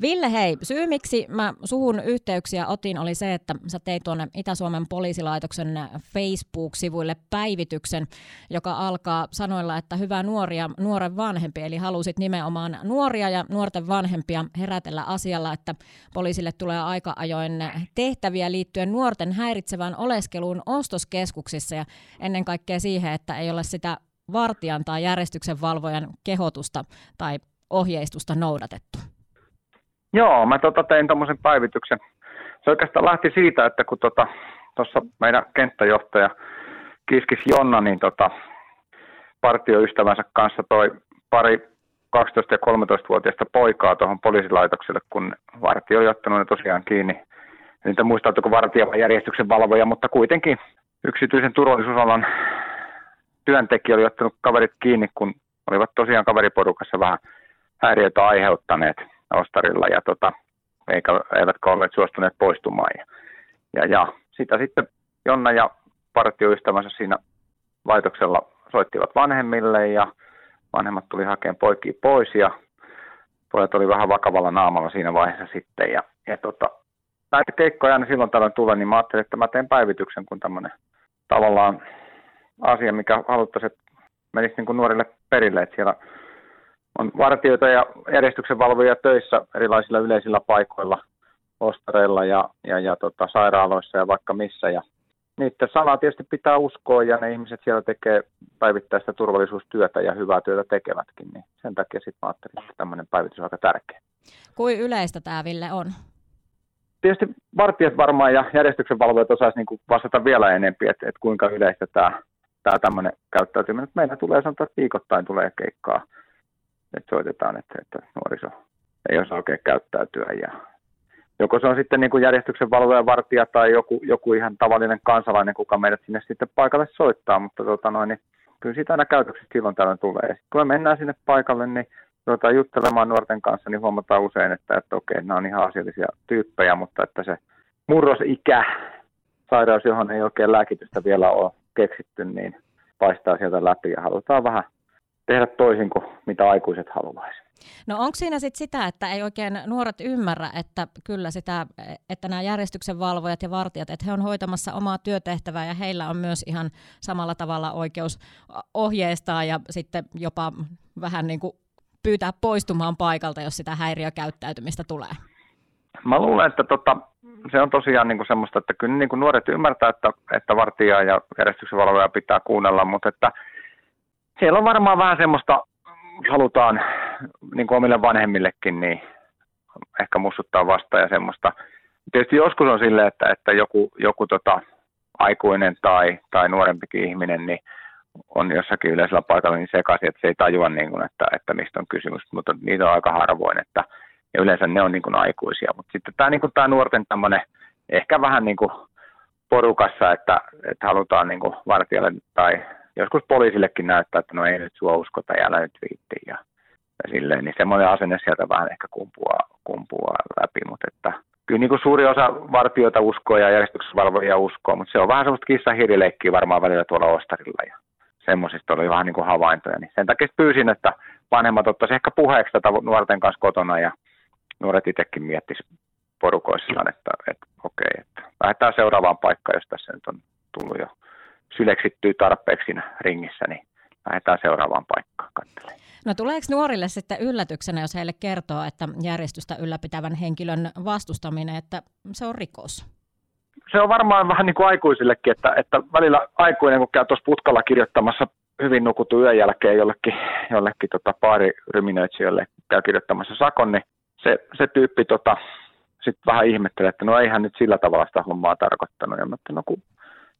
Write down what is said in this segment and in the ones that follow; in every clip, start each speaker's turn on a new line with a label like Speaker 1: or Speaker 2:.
Speaker 1: Ville, hei, syy miksi mä suhun yhteyksiä otin oli se, että sä teit tuonne Itä-Suomen poliisilaitoksen Facebook-sivuille päivityksen, joka alkaa sanoilla, että hyvä nuoria, nuoren vanhempi, eli halusit nimenomaan nuoria ja nuorten vanhempia herätellä asialla, että poliisille tulee aika ajoin tehtäviä liittyen nuorten häiritsevään oleskeluun ostoskeskuksissa ja ennen kaikkea siihen, että ei ole sitä vartijan tai järjestyksen valvojan kehotusta tai ohjeistusta noudatettu.
Speaker 2: Joo, mä tota tein tuommoisen päivityksen. Se oikeastaan lähti siitä, että kun tuossa tota, meidän kenttäjohtaja Kiskis Jonna, niin tota, partioystävänsä kanssa toi pari 12- ja 13-vuotiaista poikaa tuohon poliisilaitokselle, kun vartio oli ottanut ne tosiaan kiinni. Niitä muistautuiko vartija vai järjestyksen valvoja, mutta kuitenkin yksityisen turvallisuusalan työntekijä oli ottanut kaverit kiinni, kun olivat tosiaan kaveriporukassa vähän häiriötä aiheuttaneet ostarilla ja tota, eikä, eivätkä olleet suostuneet poistumaan. Ja, ja, ja sitä sitten Jonna ja partioystävänsä siinä laitoksella soittivat vanhemmille ja vanhemmat tuli hakemaan poikia pois ja pojat oli vähän vakavalla naamalla siinä vaiheessa sitten. Ja, ja tota, näitä keikkoja aina silloin tällöin tulee, niin mä ajattelin, että mä teen päivityksen, kun tämmöinen tavallaan asia, mikä haluttaisiin, että menisi niin kuin nuorille perille, että siellä on vartijoita ja järjestyksenvalvojia töissä erilaisilla yleisillä paikoilla, ostareilla ja, ja, ja tota, sairaaloissa ja vaikka missä. Ja niiden sanaa tietysti pitää uskoa ja ne ihmiset siellä tekee päivittäistä turvallisuustyötä ja hyvää työtä tekevätkin, niin sen takia sitten mä ajattelin, että tämmöinen päivitys on aika tärkeä.
Speaker 1: Kuin yleistä tämä Ville on?
Speaker 2: Tietysti vartijat varmaan ja järjestyksenvalvojat osaisivat niin vastata vielä enemmän, että, että kuinka yleistä tämä, tämä tämmöinen käyttäytyminen. Meillä tulee sanotaan, että viikoittain tulee keikkaa että soitetaan, että, että nuoriso ei osaa oikein käyttäytyä. Ja joko se on sitten niin kuin järjestyksen valvoja, vartija tai joku, joku ihan tavallinen kansalainen, kuka meidät sinne sitten paikalle soittaa, mutta tota noin, niin kyllä siitä aina käytöksistä silloin tällöin tulee. Ja kun me mennään sinne paikalle, niin ruvetaan juttelemaan nuorten kanssa, niin huomataan usein, että, että okei, nämä on ihan asiallisia tyyppejä, mutta että se murrosikä, sairaus, johon ei oikein lääkitystä vielä ole keksitty, niin paistaa sieltä läpi ja halutaan vähän tehdä toisin kuin mitä aikuiset haluaisivat.
Speaker 1: No onko siinä sitten sitä, että ei oikein nuoret ymmärrä, että kyllä sitä, että nämä järjestyksen valvojat ja vartijat, että he on hoitamassa omaa työtehtävää ja heillä on myös ihan samalla tavalla oikeus ohjeistaa ja sitten jopa vähän niin kuin pyytää poistumaan paikalta, jos sitä häiriökäyttäytymistä tulee?
Speaker 2: Mä luulen, että tota, se on tosiaan niin kuin semmoista, että kyllä niin kuin nuoret ymmärtää, että, että vartijaa ja järjestyksen valvoja pitää kuunnella, mutta että siellä on varmaan vähän semmoista, halutaan niin kuin omille vanhemmillekin, niin ehkä mussuttaa vastaan ja semmoista. Tietysti joskus on silleen, että, että joku, joku tota, aikuinen tai, tai nuorempikin ihminen niin on jossakin yleisellä paikalla niin sekaisin, että se ei tajua, niin kuin, että, että mistä on kysymys, mutta niitä on aika harvoin, että ja yleensä ne on niin kuin aikuisia. Mutta sitten tämä, niin kuin tämä nuorten tämmöinen ehkä vähän niin kuin porukassa, että, että halutaan niin kuin vartijalle tai joskus poliisillekin näyttää, että no ei nyt sua uskota ja älä nyt viitti ja, ja silleen, niin semmoinen asenne sieltä vähän ehkä kumpuaa, kumpuaa läpi, mutta että kyllä niin kuin suuri osa vartijoita uskoo ja järjestyksenvalvojia uskoo, mutta se on vähän semmoista kissa varmaan välillä tuolla Ostarilla ja semmoisista oli vähän niin kuin havaintoja, niin sen takia pyysin, että vanhemmat ottaisi ehkä puheeksi tätä nuorten kanssa kotona ja nuoret itsekin miettisi porukoissaan, että, että okei, että lähdetään seuraavaan paikkaan, jos tässä nyt on tullut jo syleksittyy tarpeeksi siinä ringissä, niin lähdetään seuraavaan paikkaan katselemaan.
Speaker 1: No tuleeko nuorille sitten yllätyksenä, jos heille kertoo, että järjestystä ylläpitävän henkilön vastustaminen, että se on rikos?
Speaker 2: Se on varmaan vähän niin kuin aikuisillekin, että, että välillä aikuinen, kun käy tuossa putkalla kirjoittamassa hyvin nukuttu yön jälkeen jollekin, jollekin tota paariryminöitsijölle käy kirjoittamassa sakon, niin se, se tyyppi tota, sitten vähän ihmettelee, että no eihän nyt sillä tavalla sitä hommaa tarkoittanut. Ja mä että no kun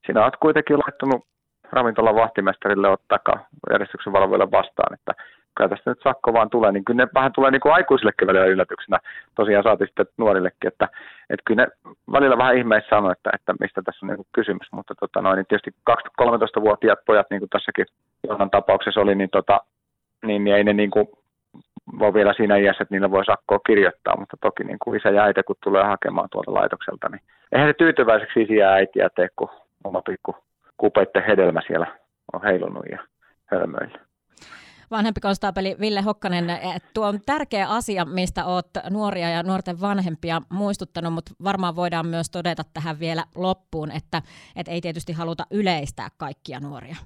Speaker 2: sinä olet kuitenkin laittanut ravintolan vahtimestarille ottaa järjestyksen valvoille vastaan, että kyllä tästä nyt sakko vaan tulee, niin kyllä ne vähän tulee niin kuin aikuisillekin välillä yllätyksenä, tosiaan saatiin sitten nuorillekin, että, että kyllä ne välillä vähän ihmeissä sanoo, että, että mistä tässä on niin kysymys, mutta tota noin, niin tietysti 13-vuotiaat pojat, niin kuin tässäkin Jonan tapauksessa oli, niin, tota, niin, niin ei ne niin kuin voi vielä siinä iässä, että niillä voi sakkoa kirjoittaa, mutta toki niin kuin isä ja äiti, kun tulee hakemaan tuolta laitokselta, niin eihän se tyytyväiseksi isiä ja äitiä tee, kun oma pikku kupeitten hedelmä siellä on heilunut ja hölmöillä.
Speaker 1: vanhempi konstaapeli Ville Hokkanen, tuo on tärkeä asia, mistä olet nuoria ja nuorten vanhempia muistuttanut, mutta varmaan voidaan myös todeta tähän vielä loppuun, että, että ei tietysti haluta yleistää kaikkia nuoria.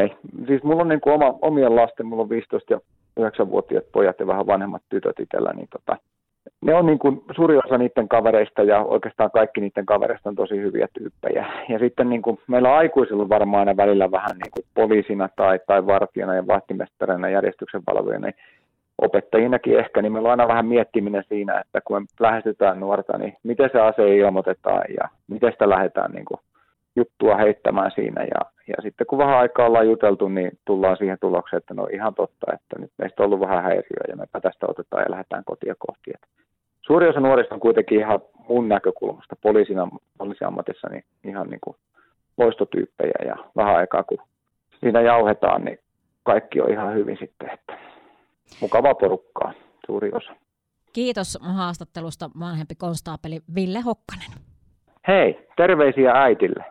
Speaker 2: Ei, siis mulla on niin kuin oma, omien lasten, mulla on 15 ja 9-vuotiaat pojat ja vähän vanhemmat tytöt itsellä, niin tota, ne on niin kuin suuri osa niiden kavereista ja oikeastaan kaikki niiden kavereista on tosi hyviä tyyppejä. Ja sitten niin kuin meillä aikuisilla varmaan aina välillä vähän niin kuin poliisina tai, tai vartijana ja vahtimestarina järjestyksen valvojana, niin opettajinakin ehkä, niin meillä on aina vähän miettiminen siinä, että kun lähestytään nuorta, niin miten se ase ilmoitetaan ja miten sitä lähdetään niin kuin juttua heittämään siinä. Ja, ja sitten kun vähän aikaa ollaan juteltu, niin tullaan siihen tulokseen, että no ihan totta, että nyt meistä on ollut vähän häiriöä ja me tästä otetaan ja lähdetään kotia kohti. Suuri osa nuorista on kuitenkin ihan mun näkökulmasta poliisina, poliisiammatissa niin ihan niin kuin loistotyyppejä ja vähän aikaa kun siinä jauhetaan, niin kaikki on ihan hyvin sitten, että mukavaa porukkaa, suuri osa.
Speaker 1: Kiitos haastattelusta vanhempi konstaapeli Ville Hokkanen.
Speaker 2: Hei, terveisiä äitille.